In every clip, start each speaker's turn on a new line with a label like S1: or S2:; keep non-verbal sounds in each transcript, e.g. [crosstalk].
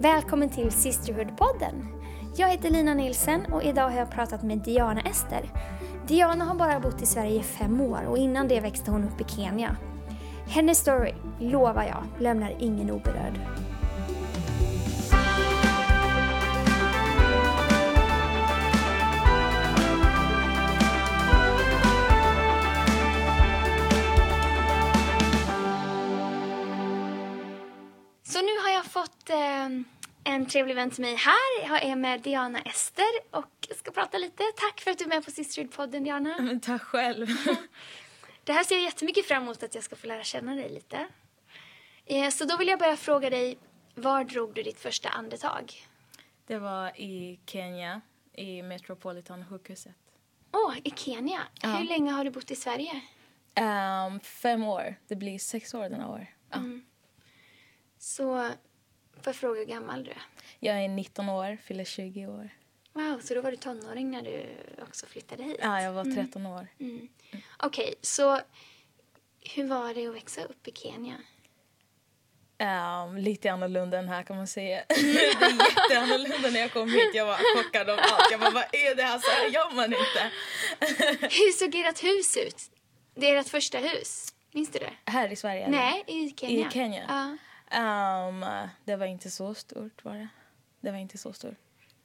S1: Välkommen till Sisterhood-podden. Jag heter Lina Nilsen och idag har jag pratat med Diana Ester. Diana har bara bott i Sverige i fem år och innan det växte hon upp i Kenya. Hennes story, lovar jag, lämnar ingen oberörd. En trevlig vän till mig här. Jag är med Diana Ester och ska prata lite. Tack för att du är med på Sisterhood-podden, Diana.
S2: Men tack själv. [laughs]
S1: Det här ser jag jättemycket fram emot att jag ska få lära känna dig lite. Eh, så då vill jag börja fråga dig, var drog du ditt första andetag?
S2: Det var i Kenya, i Metropolitan sjukhuset.
S1: Åh, i Kenya.
S2: Ja.
S1: Hur länge har du bott i Sverige?
S2: Ehm, fem år. Det blir sex år denna år. Ja.
S1: Så, får jag fråga hur gammal du är?
S2: Jag är 19 år, fyller 20 år.
S1: Wow, så då var du tonåring när du också flyttade hit?
S2: Ja, jag var 13 år.
S1: Mm. Okej, så hur var det att växa upp i Kenya?
S2: Ehm, lite annorlunda än här kan man säga. [laughs] det är jätteannorlunda när jag kom hit. Jag var chockad av allt. Jag bara, vad är det här? Så här gör man inte. [laughs]
S1: Hur såg ert hus ut? Det är ert första hus. Minns du det?
S2: Här i Sverige? eller?
S1: Nej, i Kenya.
S2: I Kenya?
S1: Ja.
S2: Ehm, det var inte så stort var det. Det var inte så stort.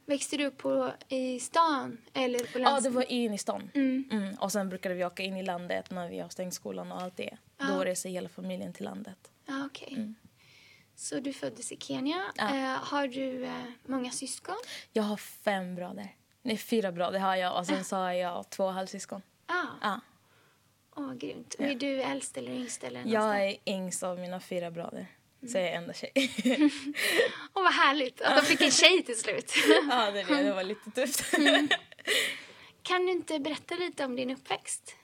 S1: Växte du upp på, i stan eller på
S2: Ja, det var in i stan.
S1: Mm.
S2: Mm. Och sen brukade vi åka in i landet när vi har stängt skolan och allt det.
S1: Ja.
S2: Då reser hela familjen till landet.
S1: Ja, okej. Så du föddes i Kenya.
S2: Mm. Ja.
S1: Eh, har du eh, många syskon?
S2: Jag har fem bröder. Nej, fyra bröder har jag och sen så har jag två halvsyskon.
S1: Ja.
S2: Ja.
S1: Åh, grymt. Och är du äldst eller yngst? Eller
S2: Jag är yngst av mina fyra bröder. Jag är enda tjej. [laughs]
S1: Åh, vad härligt att de fick en tjej till slut. [laughs]
S2: ja, det, det. det var lite tufft.
S1: Mm. [laughs] kan du inte berätta lite om din uppväxt?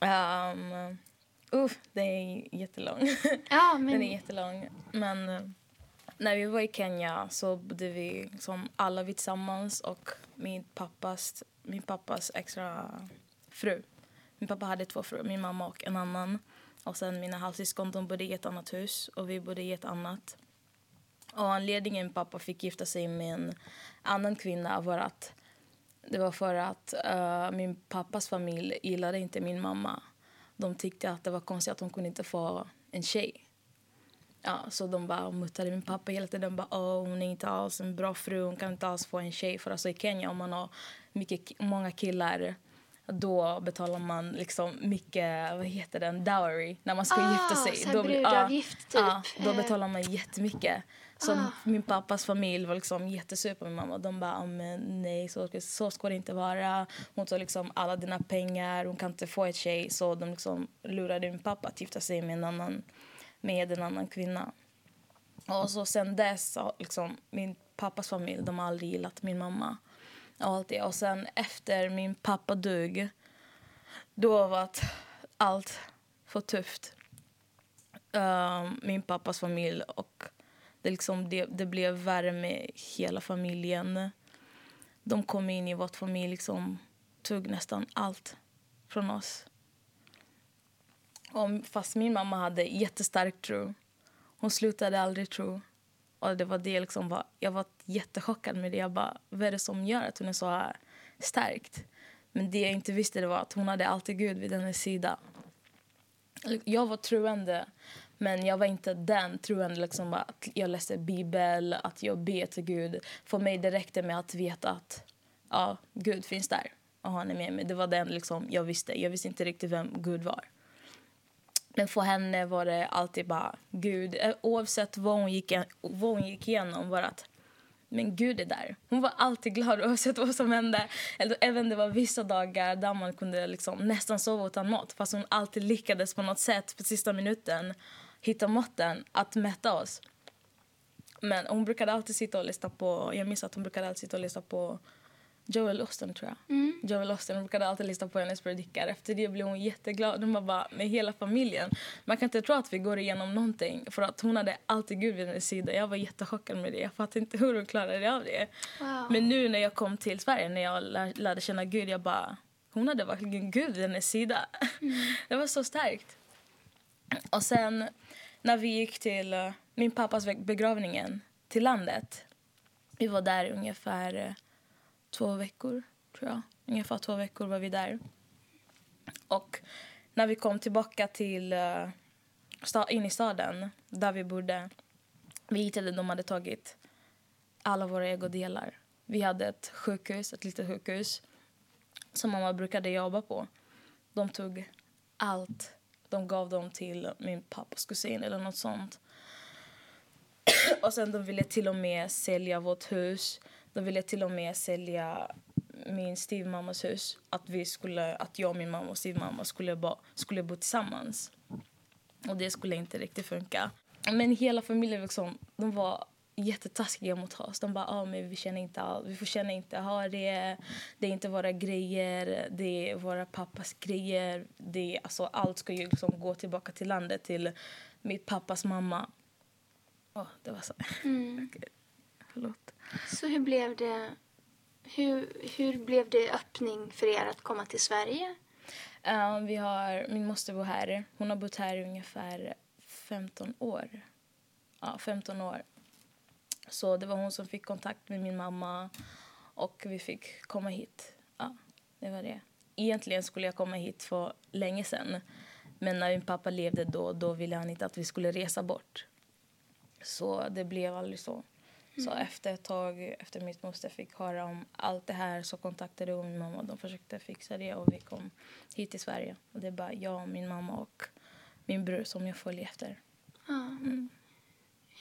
S2: um, uh, det är jättelång.
S1: Ja,
S2: Den är
S1: men...
S2: jättelång. Men eh, när vi var i Kenya så bodde vi som alla vi tillsammans och min pappas, min pappas extra fru. Min pappa hade två fruar, min mamma och en annan. Och sen mina halvsyskon de bodde i ett annat hus och vi bodde i ett annat. Och anledningen pappa fick gifta sig med en annan kvinna var att det var för att uh, min pappas familj gillade inte min mamma. De tyckte att det var konstigt att hon kunde inte få en tjej. Ja, så de bara muttade min pappa hela tiden. De bara, oh, hon är inte alls en bra fru, hon kan inte alls få en tjej. För alltså i Kenya om man har mycket, många killar då betalar man liksom mycket, vad heter den, dowry när man ska
S1: Ah,
S2: gifta sig. Då-
S1: brudavgift, typ.
S2: Ja, då betalar man jättemycket. Så
S1: Ah.
S2: min pappas familj var liksom jättesur på min mamma. De bara, "Ah, men nej så, så ska det inte vara. Hon tar liksom alla dina pengar, hon kan inte få ett tjej. Så de liksom lurade min pappa att gifta sig med en annan, med en annan kvinna. Och så sen dess liksom min pappas familj, de har aldrig gillat min mamma. Och allt det. Och sen efter min pappa dog, då var allt för tufft. Uh, min pappas familj och det, liksom, det, det blev värre med hela familjen. De kom in i vår familj liksom tog nästan allt från oss. Och fast min mamma hade jättestark tro. Hon slutade aldrig tro. Och det var det liksom var, jag var jättechockad med det. Jag bara, vad är det som gör att hon är så här starkt? Men det jag inte visste det var att hon hade alltid Gud vid hennes sida. Jag var troende, men jag var inte den troende liksom att jag läste Bibel, att jag ber till Gud. För mig det räckte med att veta att ja, Gud finns där och han är med mig. Det var den liksom jag visste. Jag visste inte riktigt vem Gud var. Men för henne var det alltid bara Gud. Eh, oavsett vad hon gick, vad hon gick igenom var att men Gud är där. Hon var alltid glad [laughs] oavsett vad som hände. Eller även det var vissa dagar där man kunde liksom nästan sova utan mat. Fast hon alltid lyckades på något sätt på sista minuten hitta måtten att mätta oss. Men hon brukade alltid sitta och lyssna på, jag minns att hon brukade alltid sitta och lyssna på Joel Osteen tror jag. Joel Osteen hon brukade alltid lyssna på hennes predikar. Efter det blev hon jätteglad. Hon var bara med hela familjen. Man kan inte tro att vi går igenom någonting. För att hon hade alltid Gud vid hennes sida. Jag var jättechockad med det. Jag fattade inte hur hon klarade av det.
S1: Wow.
S2: Men nu när jag kom till Sverige, när jag lär, lärde känna Gud, jag bara... Hon hade verkligen Gud vid hennes sida. [laughs] Det var så starkt. Och sen när vi gick till eh, min pappas begravningen till landet. Vi var där ungefär eh, två veckor, tror jag. Ungefär två veckor var vi där. Och när vi kom tillbaka till uh, in i staden, där vi bodde, vi hittade att de hade tagit alla våra ägodelar. Vi hade ett sjukhus, ett litet sjukhus som mamma brukade jobba på. De tog allt. De gav dem till min pappas kusin eller något sånt. [clears throat] och sen de ville till och med sälja vårt hus. De ville till och med sälja min styvmammas hus. Att, vi skulle, att jag, min mamma och styvmamma skulle, skulle bo tillsammans. Och det skulle inte riktigt funka. Men hela familjen liksom, de var jättetaskiga mot oss. De bara, ah, men vi känner inte allt. Vi får känna inte, ha det, det är inte våra grejer, det är våra pappas grejer. Det, alltså, allt ska ju liksom gå tillbaka till landet, till mitt pappas mamma. Oh, det var så. Mm. [laughs] Förlåt.
S1: Så hur blev det hur, hur blev det öppning för er att komma till Sverige?
S2: Um, vi har, min moster bor här. Hon har bott här i ungefär 15 år. Ja, 15 år. Så det var hon som fick kontakt med min mamma och vi fick komma hit. Ja, det var det. Egentligen skulle jag komma hit för länge sen Men när min pappa levde då, då ville han inte att vi skulle resa bort. Så det blev aldrig så. Så mm. efter ett tag, efter mitt moster fick höra om allt det här så kontaktade hon min mamma. De försökte fixa det och vi kom hit till Sverige. Och det är bara jag, min mamma och min bror som jag följer efter.
S1: Mm.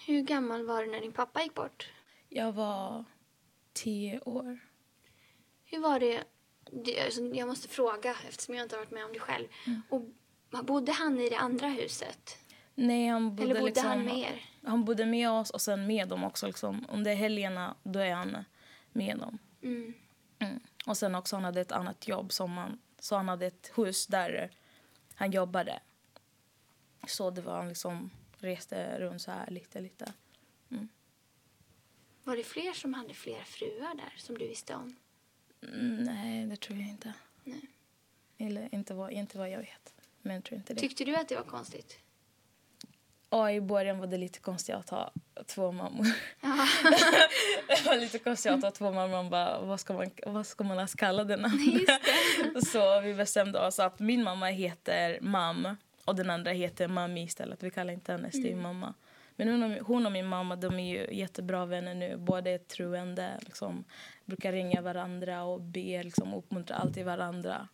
S1: Hur gammal var du när din pappa gick bort?
S2: Jag var tio år.
S1: Hur var det? Alltså, jag måste fråga eftersom jag inte har varit med om det själv. Mm. Och bodde han i det andra huset?
S2: Nej, han bodde,
S1: Eller bodde
S2: liksom,
S1: han med er?
S2: Han bodde med oss och sen med dem också. Liksom. Under helgerna då är han med dem. Mm. Mm. Och sen också han hade ett annat jobb. Som han, så han hade ett hus där han jobbade. Så det var han liksom reste runt så här lite, lite. Mm.
S1: Var det fler som hade flera fruar där som du visste om?
S2: Mm, nej, det tror jag inte. Nej. Eller inte vad, inte vad jag vet. Men jag tror inte det.
S1: Tyckte du att det var konstigt?
S2: Ja, i början var det lite konstigt att ha två mammor. [laughs] det var lite konstigt att ha två mammor. Man bara, vad ska man, vad ska man ens kalla den andra? [laughs] så vi bestämde oss att min mamma heter Mam och den andra heter Mami istället. Vi kallar inte henne mm. mamma. Men hon och, hon och min mamma de är ju jättebra vänner nu. Båda är troende. Liksom, brukar ringa varandra och be, liksom, uppmuntra alltid varandra.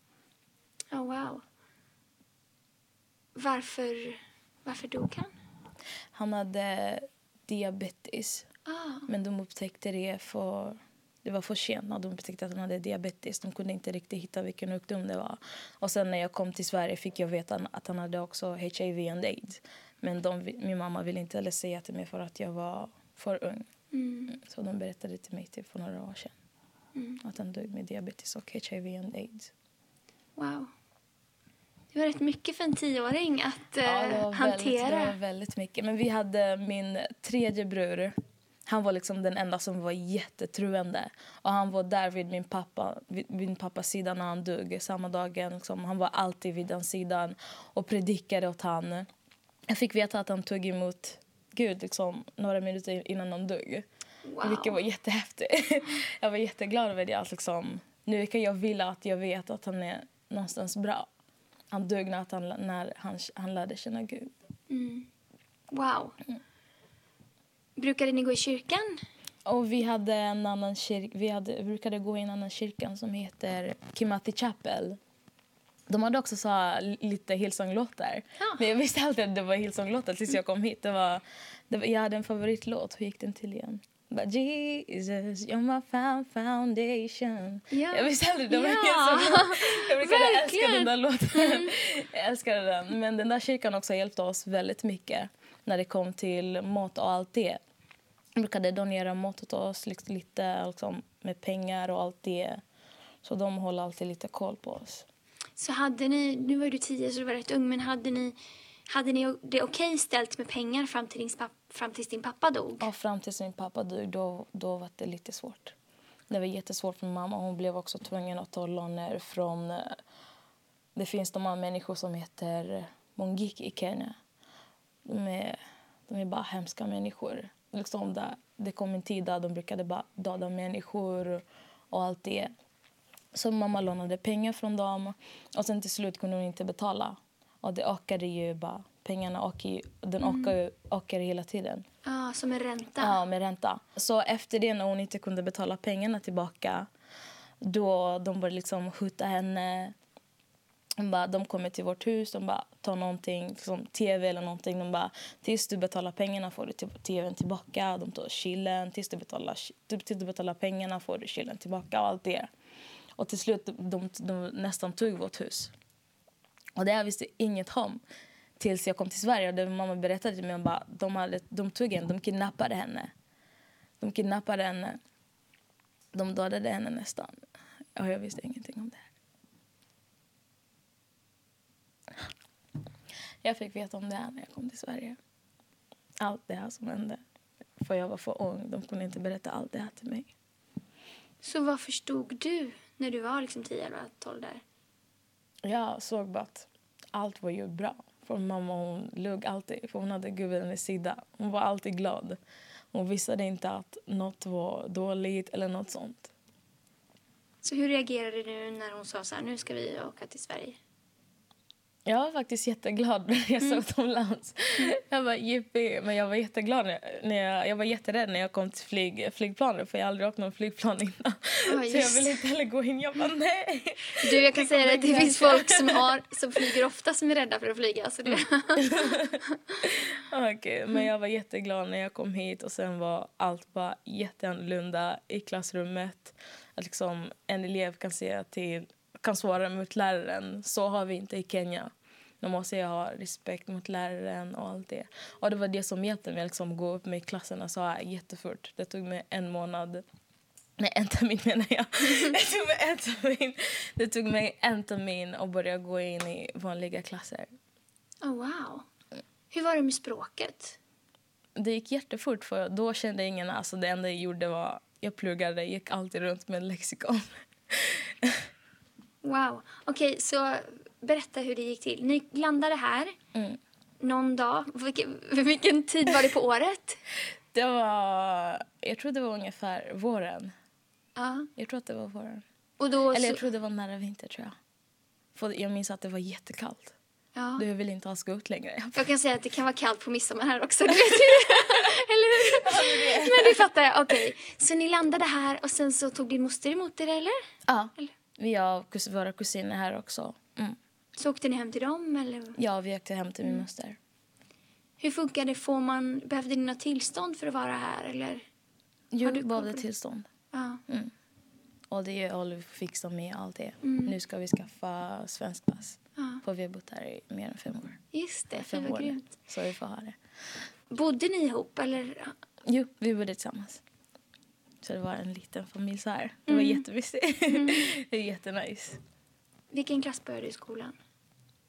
S1: Oh, wow. Varför, varför dog han?
S2: Han hade diabetes.
S1: Ah.
S2: Men de upptäckte det för... Det var för sent när de upptäckte att han hade diabetes. De kunde inte riktigt hitta vilken sjukdom det var. Och sen när jag kom till Sverige fick jag veta att han hade också HIV and aids. Men de, min mamma ville inte heller säga till mig för att jag var för ung. Mm. Så de berättade till mig typ för några år sedan. Mm. Att han dog med diabetes och HIV and aids.
S1: Wow. Det var rätt mycket för en tioåring att ja, det
S2: eh, hantera. Väldigt, det var väldigt mycket. Men vi hade min tredje bror. Han var liksom den enda som var jättetruende. Och han var där vid min pappa, vid min pappas sida när han dog. Samma dagen. Liksom, han var alltid vid den sidan och predikade åt han. Jag fick veta att han tog emot Gud liksom, några minuter innan han dog. Wow. Vilket var jättehäftigt. [laughs] jag var jätteglad över det. Att liksom, nu kan jag vilja att jag vet att han är någonstans bra han dog när han, när han, han lärde känna Gud.
S1: Mm. Wow. Mm. Brukade ni gå i kyrkan?
S2: Och vi hade en annan kyrka, vi, hade, brukade gå i en annan kyrka som heter Kimati Chapel. De hade också så lite Hillsong-låtar. Ja. Men jag visste alltid att det var Hillsong-låtar tills jag kom hit. Det var, det var, jag hade en favoritlåt. Hur gick den till igen? But Jesus, you're my found foundation. Ja. Jag visste aldrig var ja. Jag brukade [laughs] älska den där låten. Mm. jag älskade den. Men den där kyrkan också hjälpte oss väldigt mycket när det kom till mat och allt det. De brukade donera mat åt oss lite liksom, med pengar och allt det. Så de håller alltid lite koll på oss.
S1: Så hade ni, nu var du tio så du var rätt ung, men hade ni hade ni det okej okay ställt med pengar fram, till din, fram tills din pappa dog?
S2: Ja, fram tills min pappa dog. Då, då var det lite svårt. Det var jättesvårt för mamma. Hon blev också tvungen att ta låner från... Eh, det finns de här människor som heter eh, mongik i Kenya. De är, de är bara hemska människor. liksom där, det kom en tid där de brukade bara döda människor och allt det. Så mamma lånade pengar från dem och sen till slut kunde hon inte betala. Och det ökade ju bara, pengarna ökade ju, den ökade, ökade hela tiden.
S1: Ja, som en ränta.
S2: Ja, med ränta. Så efter det när hon inte kunde betala pengarna tillbaka då de började liksom skjuta henne. De, bara, de kommer till vårt hus, de bara tar någonting, liksom tv eller någonting. De bara, tills du betalar pengarna får du tvn tillbaka. De tar chillen, tills du betalar, tills du betalar pengarna får du chillen tillbaka och allt det. Och till slut de, de, de nästan tog vårt hus. Och det jag visste inget om tills jag kom till Sverige. Och det mamma berättade till mig bara, de, hade, de tog henne, de kidnappade henne. De kidnappade henne. De dödade henne nästan. Och jag visste ingenting om det. Jag fick veta om det här när jag kom till Sverige. Allt det här som hände. För jag var för ung. De kunde inte berätta allt det här till mig.
S1: Så vad förstod du när du var liksom 10 eller 12 där?
S2: Jag såg bara att allt var ju bra. För mamma hon låg alltid, för hon hade Gud vid hennes sida. Hon var alltid glad. Hon visste inte att något var dåligt eller något sånt.
S1: Så hur reagerade du när hon sa så här, nu ska vi åka till Sverige?
S2: Jag var faktiskt jätteglad när jag såg utomlands. Mm. Jag var jippie, men jag var jätteglad när jag, jag var jätterädd när jag kom till flyg, flygplanet för jag har aldrig åkt någon flygplan innan. Oh, så jag ville inte heller gå in. Jag bara nej.
S1: Du, jag kan det säga att det finns folk som, har, som flyger ofta som är rädda för att flyga. Så det...
S2: Okay, men jag var jätteglad när jag kom hit och sen var allt bara jätteannorlunda i klassrummet. Att liksom en elev kan säga till kan svara mot läraren. Så har vi inte i Kenya. Då måste jag ha respekt mot läraren och allt det. Och det var det som hjälpte mig liksom, att gå upp med klasserna så här jättefort. Det tog mig en månad. Nej, en termin menar jag. [laughs] Det tog mig en termin, det tog mig en termin att börja gå in i vanliga klasser.
S1: Oh, wow. Hur var det med språket?
S2: Det gick jättefort för då kände ingen, alltså det enda jag gjorde var jag pluggade, gick alltid runt med lexikon. [laughs]
S1: Wow. Okej, okay, så berätta hur det gick till. Ni landade här mm. någon dag. Vilken, vilken tid var det på året? [laughs]
S2: Det var, jag tror det var ungefär våren.
S1: Ja.
S2: Jag tror att det var våren.
S1: Och då,
S2: Eller jag tror det var nära vinter tror jag. För jag minns att det var jättekallt. Ja. Du vill inte gå ut längre.
S1: Jag kan säga att det kan vara kallt på midsommar här också. Du vet [laughs] eller Men det fattar jag. Okej. Okay. Så ni landade här och sen så tog din moster emot er eller?
S2: Ja. Eller? Vi har våra kusiner här också. Mm.
S1: Så åkte ni hem till dem? Eller?
S2: Ja, vi åkte hem till min mm. moster.
S1: Hur funkar det? Får man, behövde ni något tillstånd för att vara här? Eller?
S2: Jo, vi behövde tillstånd.
S1: Ja.
S2: Mm. Och det håller vi fixa med allt det. Mm. Nu ska vi skaffa svensk pass. Ja. För vi har bott här i mer än fem år.
S1: Just det, fem år grymt.
S2: Så vi får ha det.
S1: Bodde ni ihop eller?
S2: Jo, vi bodde tillsammans. Så det var en liten familj så här. Det var mm. jättemysigt. Mm. [laughs] det är jättenice.
S1: Vilken klass började du i skolan?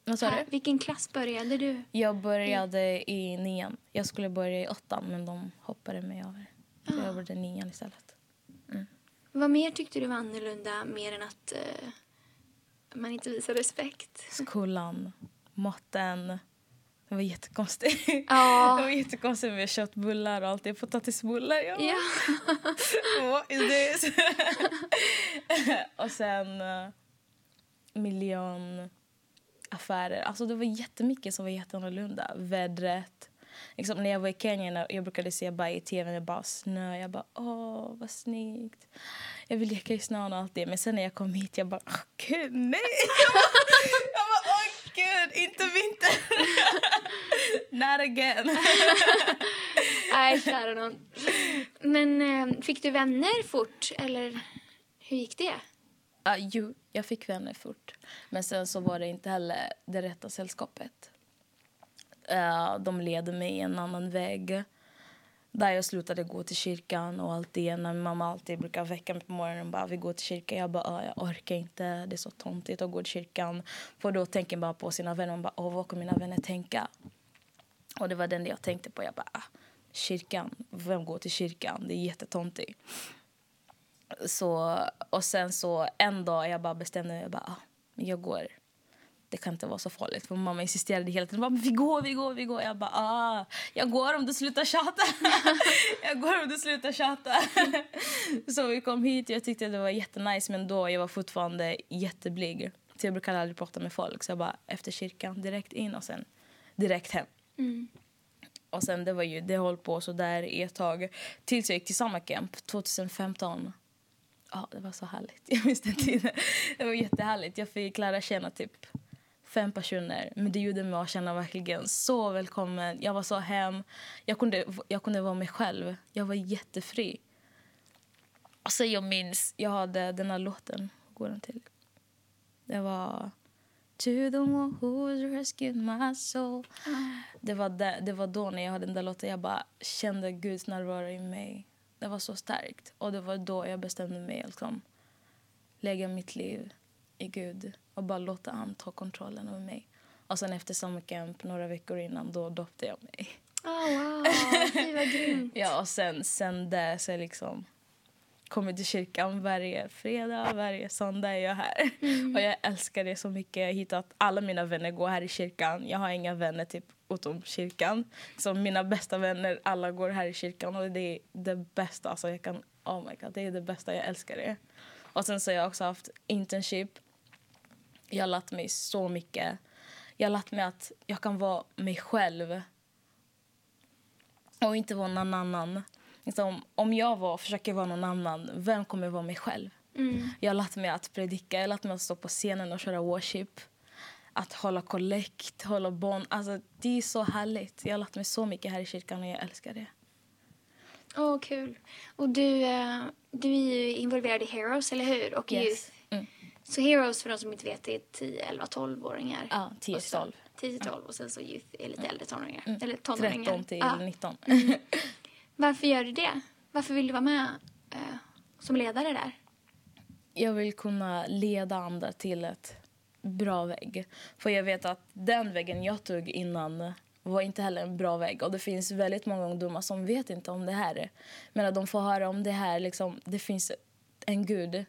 S2: Vad sa du?
S1: Vilken klass började du?
S2: Jag började i nian. Jag skulle börja i åttan men de hoppade mig över. Så ah. jag började nian istället. Mm.
S1: Vad mer tyckte du var annorlunda mer än att uh, man inte visar respekt?
S2: Skolan, matten, det var jättekonstigt.
S1: Ja. [laughs]
S2: Det var jättekonstigt med köttbullar och allt det. Potatisbullar. Ja.
S1: ja. [laughs]
S2: What is this? [laughs] och sen uh, miljon affärer. Alltså det var jättemycket som var jätteannorlunda. Vädret. Liksom när jag var i Kenya när jag brukade se bara i tv när bara snö. Jag bara åh vad snyggt. Jag vill leka i snön och allt det. Men sen när jag kom hit jag bara åh gud nej. [laughs] jag bara åh gud inte vinter. [laughs] Not again. [laughs]
S1: Nej, kära någon. Men eh, fick du vänner fort, eller hur gick det?
S2: Uh, jo, jag fick vänner fort. Men sen så var det inte heller det rätta sällskapet. Uh, de ledde mig en annan väg. Där jag slutade gå till kyrkan och allt det. När mamma alltid brukar väcka mig på morgonen och bara vi går till kyrkan. Jag bara ah, jag orkar inte. Det är så tomtigt att gå till kyrkan. För då tänker man bara på sina vänner. Man bara, Åh, vad kommer mina vänner tänka? Och det var den jag tänkte på. Jag bara, ah, kyrkan, vem går till kyrkan? Det är jättetomtigt. Så, och sen så en dag jag bara bestämde mig, jag bara, ah, jag går. det kan inte vara så farligt. För mamma insisterade hela tiden. Bara, vi går, vi går, vi går. Jag bara, ah, jag går om du slutar tjata. [laughs] jag går om du slutar tjata. [laughs] så vi kom hit. Jag tyckte det var jättenice, men då jag var fortfarande jätteblyg. Så jag brukade aldrig prata med folk. Så jag bara, efter kyrkan, direkt in och sen direkt hem.
S1: Mm.
S2: Och sen det var ju, det höll på så där i ett tag. Tills jag gick till sommarcamp 2015. Ja, det var så härligt. [laughs] Jag minns den tiden. Det var jättehärligt. Jag fick lära känna typ fem personer. Men det gjorde mig att känna verkligen så välkommen. Jag var så hem. Jag kunde, jag kunde vara mig själv. Jag var jättefri. Och så jag minns, jag hade den här låten. Går den till? Det var... To the one who rescued my soul. Det, var det, det var då när jag hade den där låten jag bara kände Guds närvaro i mig. Det var så starkt. Och det var då jag bestämde mig att liksom, lägga mitt liv i Gud och bara låta han ta kontrollen över mig. Och sen efter sommarcamp, några veckor innan, då döpte jag mig.
S1: Oh, wow, det var grymt. [laughs]
S2: ja, och sen, sen dess är liksom kommer till kyrkan varje fredag, varje söndag är jag här. Mm. Och jag älskar det så mycket. Jag har hittat alla mina vänner går här i kyrkan. Jag har inga vänner typ utom kyrkan. Så mina bästa vänner, alla går här i kyrkan och det är det bästa. Alltså jag kan, oh my god, det är det bästa. Jag älskar det. Och sen så har jag också haft internship. Jag har lärt mig så mycket. Jag har lärt mig att jag kan vara mig själv och inte vara någon annan. Liksom, om jag var, försöker vara någon annan, vem kommer vara mig själv? Mm. Jag har lärt mig att predika, jag har lärt mig att stå på scenen och köra worship. Att hålla kollekt, hålla bond. Alltså, det är så härligt. Jag har lärt mig så mycket här i kyrkan och jag älskar det.
S1: Åh, oh, kul. Och du, uh, du är ju involverad i Heroes, eller hur? Och
S2: yes. Mm.
S1: Så Heroes, för de som inte vet, är 10, 11, 12-åringar.
S2: Ja, 10 12.
S1: 10 12 och sen så Youth är lite mm. äldre tonåringar. Mm. Eller tonåringar.
S2: 13 till
S1: ja.
S2: 19. [laughs]
S1: Varför gör du det? Varför vill du vara med eh, som ledare där?
S2: Jag vill kunna leda andra till ett bra väg. För jag vet att den vägen jag tog innan var inte heller en bra väg. Och det finns väldigt många ungdomar som vet inte om det här. Men att de får höra om det här, liksom, det finns en gud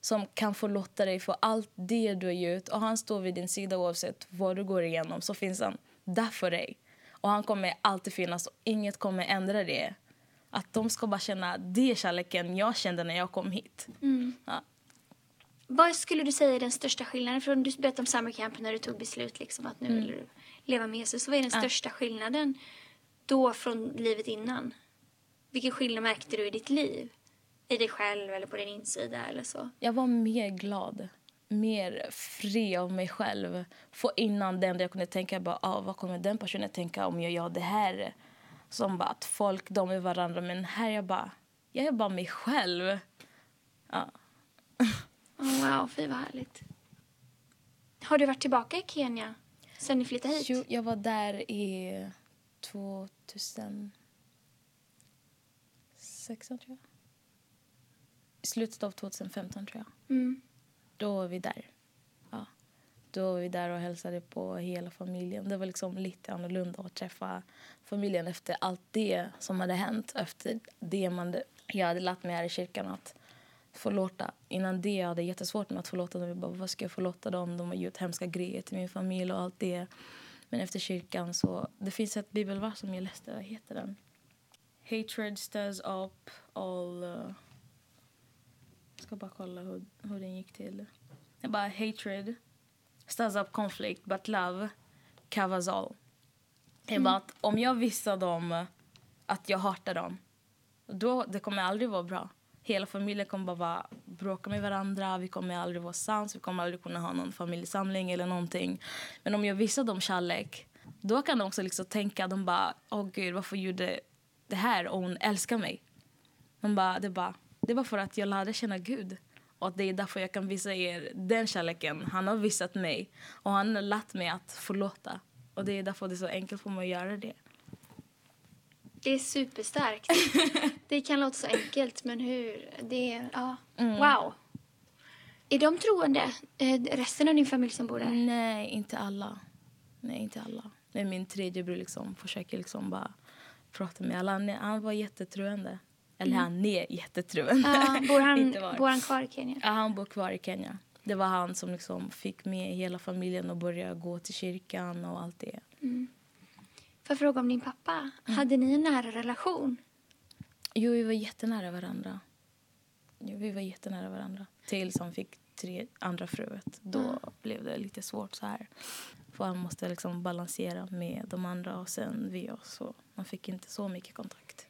S2: som kan förlåta dig för allt det du har gjort. Och han står vid din sida oavsett vad du går igenom. Så finns han där för dig. Och han kommer alltid finnas och inget kommer ändra det. Att de ska bara känna det kärleken jag kände när jag kom hit.
S1: Mm. Ja. Vad skulle du säga är den största skillnaden? Från du berättade om summer camp när du tog beslut liksom att nu mm. vill du leva med Jesus. Vad är den största skillnaden då från livet innan? Vilken skillnad märkte du i ditt liv? I dig själv eller på din insida eller så?
S2: Jag var mer glad. Mer fri av mig själv. För innan det enda jag kunde tänka bara, ah, vad kommer den personen tänka om jag gör det här? som bara att folk de är varandra. Men här är jag bara, jag är bara mig själv. Ja. [laughs]
S1: Oh, wow, fy vad härligt. Har du varit tillbaka i Kenya sen ni flyttade hit?
S2: Jo, jag var där i 2016 tror jag. I slutet av 2015 tror jag.
S1: Mm.
S2: Då var vi där. Då var vi där och hälsade på hela familjen. Det var liksom lite annorlunda att träffa familjen efter allt det som hade hänt. Efter det man, jag hade lärt mig här i kyrkan att förlåta. Innan det jag hade jag jättesvårt med att förlåta dem. Jag bara, vad ska jag förlåta dem? De har gjort hemska grejer till min familj och allt det. Men efter kyrkan så... Det finns ett bibelvers som jag läste. Vad heter den? Hatred stirs up all... Uh, jag ska bara kolla hur, hur den gick till. Jag bara, hatred stirs up conflict but love covers all. Är bara att om jag visar dem att jag hatar dem, då det kommer aldrig vara bra. Hela familjen kommer bara bråka med varandra, vi kommer aldrig vara sams, vi kommer aldrig kunna ha någon familjesamling eller någonting. Men om jag visar dem kärlek, då kan de också liksom tänka, de bara, åh oh, gud, varför gjorde det här och hon älskar mig? De bara, det, bara, det var för att jag lärde känna Gud. Och det är därför jag kan visa er den kärleken han har visat mig. Och han har lärt mig att förlåta. Och det är därför det är så enkelt för mig att göra det.
S1: Det är superstarkt. [laughs] det kan låta så enkelt, men hur... Det är... Ja. Mm. Wow. Är de troende, eh, resten av din familj som bor där?
S2: Nej, inte alla. Nej, inte alla. Men min tredje bror liksom försöker liksom bara prata med alla. Han var jättetroende. Eller mm. han är jättetroende.
S1: Ja, bor, han, [laughs] bor han kvar i Kenya?
S2: Ja, han bor kvar i Kenya. det var han som liksom fick med hela familjen att börja gå till kyrkan och allt det.
S1: Får jag fråga om din pappa? Hade ni en nära relation?
S2: Jo, vi var jättenära varandra. Jo, vi var jättenära varandra. Tills han fick tre andra fruet. Då blev det lite svårt så här. För han måste liksom balansera med de andra och sen vi oss. Så man fick inte så mycket kontakt.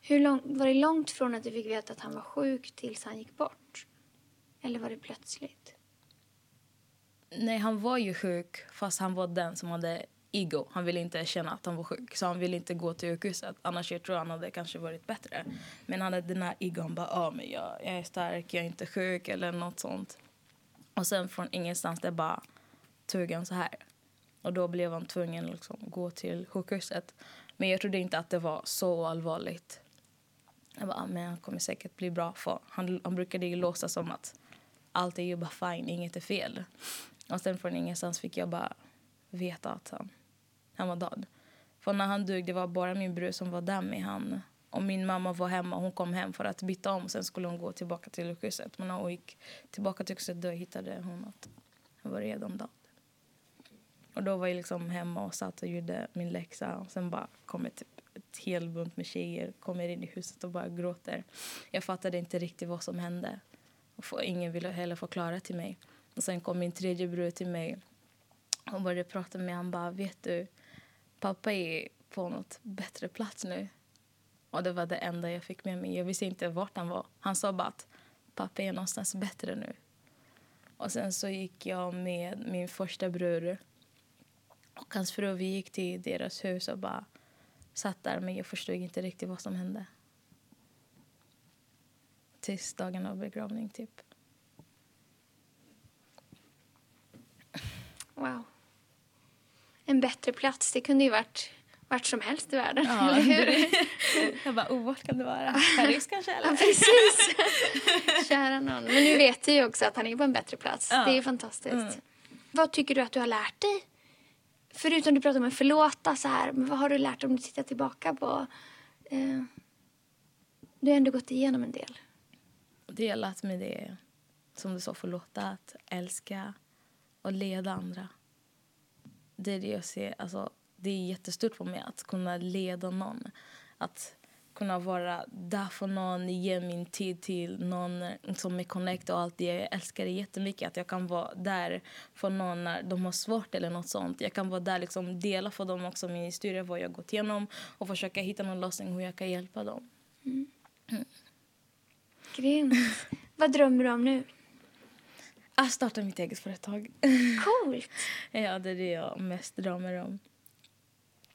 S1: Hur lång, var det långt från att du fick veta att han var sjuk tills han gick bort? Eller var det plötsligt?
S2: Nej, han var ju sjuk fast han var den som hade ego. Han ville inte känna att han var sjuk. Så han ville inte gå till sjukhuset. Annars jag tror han hade kanske varit bättre. Men han hade den här ego. Han bara, ah, men jag, jag är stark, jag är inte sjuk eller något sånt. Och sen från ingenstans det bara tog han så här. Och då blev han tvungen att liksom gå till sjukhuset. Men jag trodde inte att det var så allvarligt. Jag bara, ah, men han kommer säkert bli bra. För han, han brukade ju låtsas som att allt är ju bara fine, inget är fel. Och sen från ingenstans fick jag bara veta att han, han var död. För när han dog, det var bara min bror som var där med han. Och min mamma var hemma, hon kom hem för att byta om. Sen skulle hon gå tillbaka till sjukhuset. Men när hon gick tillbaka till sjukhuset då hittade hon att han var redan död. Och då var jag liksom hemma och satt och gjorde min läxa. Och sen bara kommer typ ett hel bunt med tjejer kommer in i huset och bara gråter. Jag fattade inte riktigt vad som hände. Och ingen ville heller förklara till mig. Och sen kom min tredje bror till mig och började prata med mig. Han bara, vet du, pappa är på något bättre plats nu. Och det var det enda jag fick med mig. Jag visste inte vart han var. Han sa bara att pappa är någonstans bättre nu. Och sen så gick jag med min första bror och hans fru. Vi gick till deras hus och bara satt där. Men jag förstod inte riktigt vad som hände. Tills dagen av begravning, typ.
S1: Wow. En bättre plats, det kunde ju varit vart som helst i världen,
S2: Ja,
S1: eller hur?
S2: Jag bara, oh, vart kan det vara? Paris kanske?
S1: Ja,
S2: Eller?
S1: precis. [laughs] Kära någon. Men nu vet du ju också att han är på en bättre plats.
S2: Ja.
S1: Det är ju fantastiskt.
S2: Mm.
S1: Vad tycker du att du har lärt dig? Förutom du pratar om att förlåta så här, men vad har du lärt dig om du tittar tillbaka på? Eh, du har ändå gått igenom en del.
S2: Det jag lärt mig det är, som du sa, förlåta, att älska och leda andra. Det är det jag ser, alltså, det är jättestort för mig att kunna leda någon. Att kunna vara där för någon, ge min tid till någon som är connect och allt det. Jag älskar det jättemycket att jag kan vara där för någon när de har svårt eller något sånt. Jag kan vara där liksom dela för dem också min historia, vad jag gått igenom och försöka hitta någon lösning hur jag kan hjälpa dem.
S1: Grymt. vad drömmer du om nu?
S2: Att starta mitt eget företag.
S1: Coolt. [laughs]
S2: Ja, det är det jag mest drömmer om.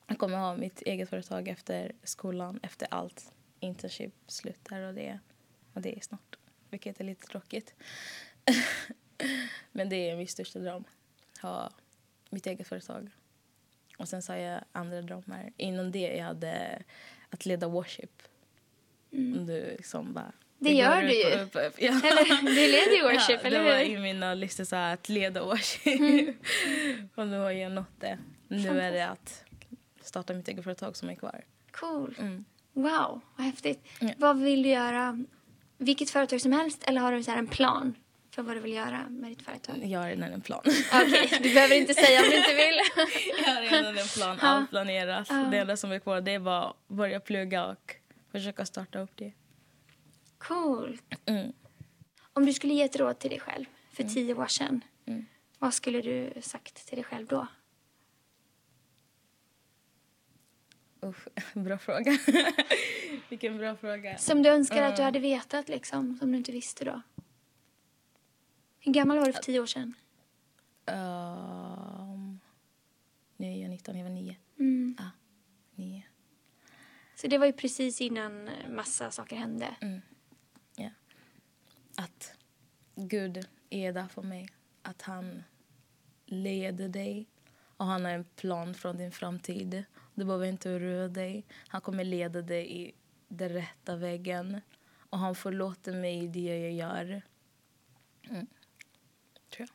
S2: Jag kommer ha mitt eget företag efter skolan, efter allt. Internship slutar och det, och det är snart. Vilket är lite tråkigt. [laughs] Men det är min största dröm. Ha mitt eget företag. Och sen så har jag andra drömmar. Inom det jag hade att leda worship. Om du liksom bara...
S1: Det gör du ju.
S2: Upp, upp. Ja.
S1: Eller, du leder ju worship,
S2: ja,
S1: eller
S2: det [laughs] var
S1: hur?
S2: i mina listor så att leda worship. [laughs] och nu har jag nått det. Nu är det att starta mitt eget företag som är kvar.
S1: Cool.
S2: Mm.
S1: Wow, vad häftigt.
S2: Ja.
S1: Vad vill du göra? Vilket företag som helst eller har du så här en plan för vad du vill göra med ditt företag?
S2: Jag har redan en plan.
S1: Okej, du behöver inte säga om du inte vill. [laughs]
S2: jag har redan en plan, allt planerat. Det enda som är kvar det är bara att börja plugga och försöka starta upp det.
S1: Coolt.
S2: Mm.
S1: Om du skulle ge ett råd till dig själv för tio år sedan,
S2: Mm.
S1: vad skulle du sagt till dig själv då?
S2: Usch, [laughs] bra fråga. [laughs] Vilken bra fråga.
S1: Som du önskar att du hade vetat, liksom, som du inte visste då? Hur gammal var du för tio år sedan?
S2: Um, nu är jag 19, jag var 9.
S1: Mm.
S2: Ja, 9.
S1: Så det var ju precis innan massa saker hände.
S2: Ja. Att Gud är där för mig. Att han leder dig och han har en plan från din framtid. Du behöver inte oroa dig. Han kommer leda dig i den rätta vägen. Och han förlåter mig i det jag gör. Mm. Tror jag.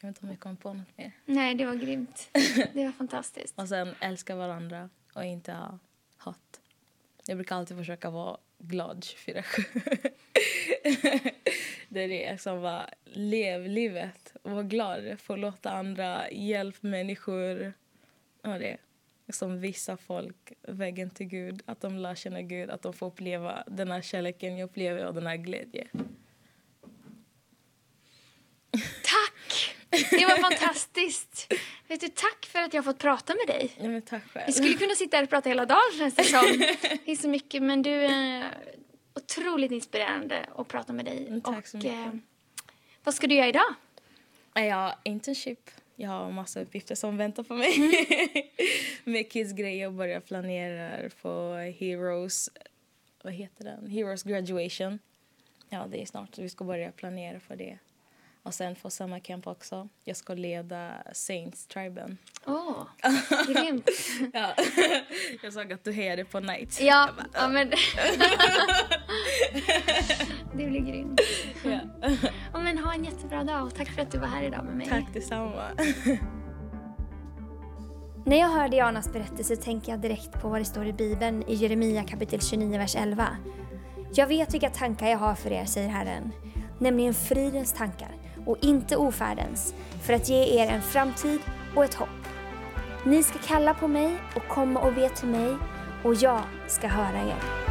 S2: Jag vet inte om jag kommer på något mer.
S1: Nej, det var grymt. Det var fantastiskt. [laughs]
S2: Och sen älska varandra och inte ha hat. Jag brukar alltid försöka vara glad 24-7. [laughs] Det är det, liksom bara lev livet och var glad. Få låta andra hjälpa människor. Ja, det. som visa folk vägen till Gud. Att de lär känna Gud, att de får uppleva den här kärleken jag upplever och den här glädjen.
S1: Tack! Det var fantastiskt. Vet du, tack för att jag har fått prata med dig.
S2: Ja, men tack själv.
S1: Vi skulle kunna sitta här och prata hela dagen känns det som. Det är så mycket, men du är otroligt inspirerande att prata med dig.
S2: Mm, tack så
S1: och,
S2: mycket.
S1: eh, vad ska du göra idag?
S2: Jag internship. Jag har massa uppgifter som väntar på mig. [laughs] Med kids-grejer och börja planera för Heroes... Vad heter den? Heroes graduation. Ja, det är snart. Vi ska börja planera för det. Och sen få sommarcamp också. Jag ska leda Saints-triben.
S1: Åh, [laughs] grymt.
S2: Ja. [laughs] jag såg att du hejade på Knights.
S1: Ja,
S2: bara,
S1: ja men... [laughs] det blir grymt.
S2: ja.
S1: Ja, men ha en jättebra dag och tack för att du var här idag med mig.
S2: Tack detsamma.
S1: När jag hör Dianas berättelse tänker jag direkt på vad det står i Bibeln i Jeremia kapitel 29, vers 11. Jag vet vilka tankar jag har för er, säger Herren, nämligen fridens tankar och inte ofärdens, för att ge er en framtid och ett hopp. Ni ska kalla på mig och komma och be till mig och jag ska höra er.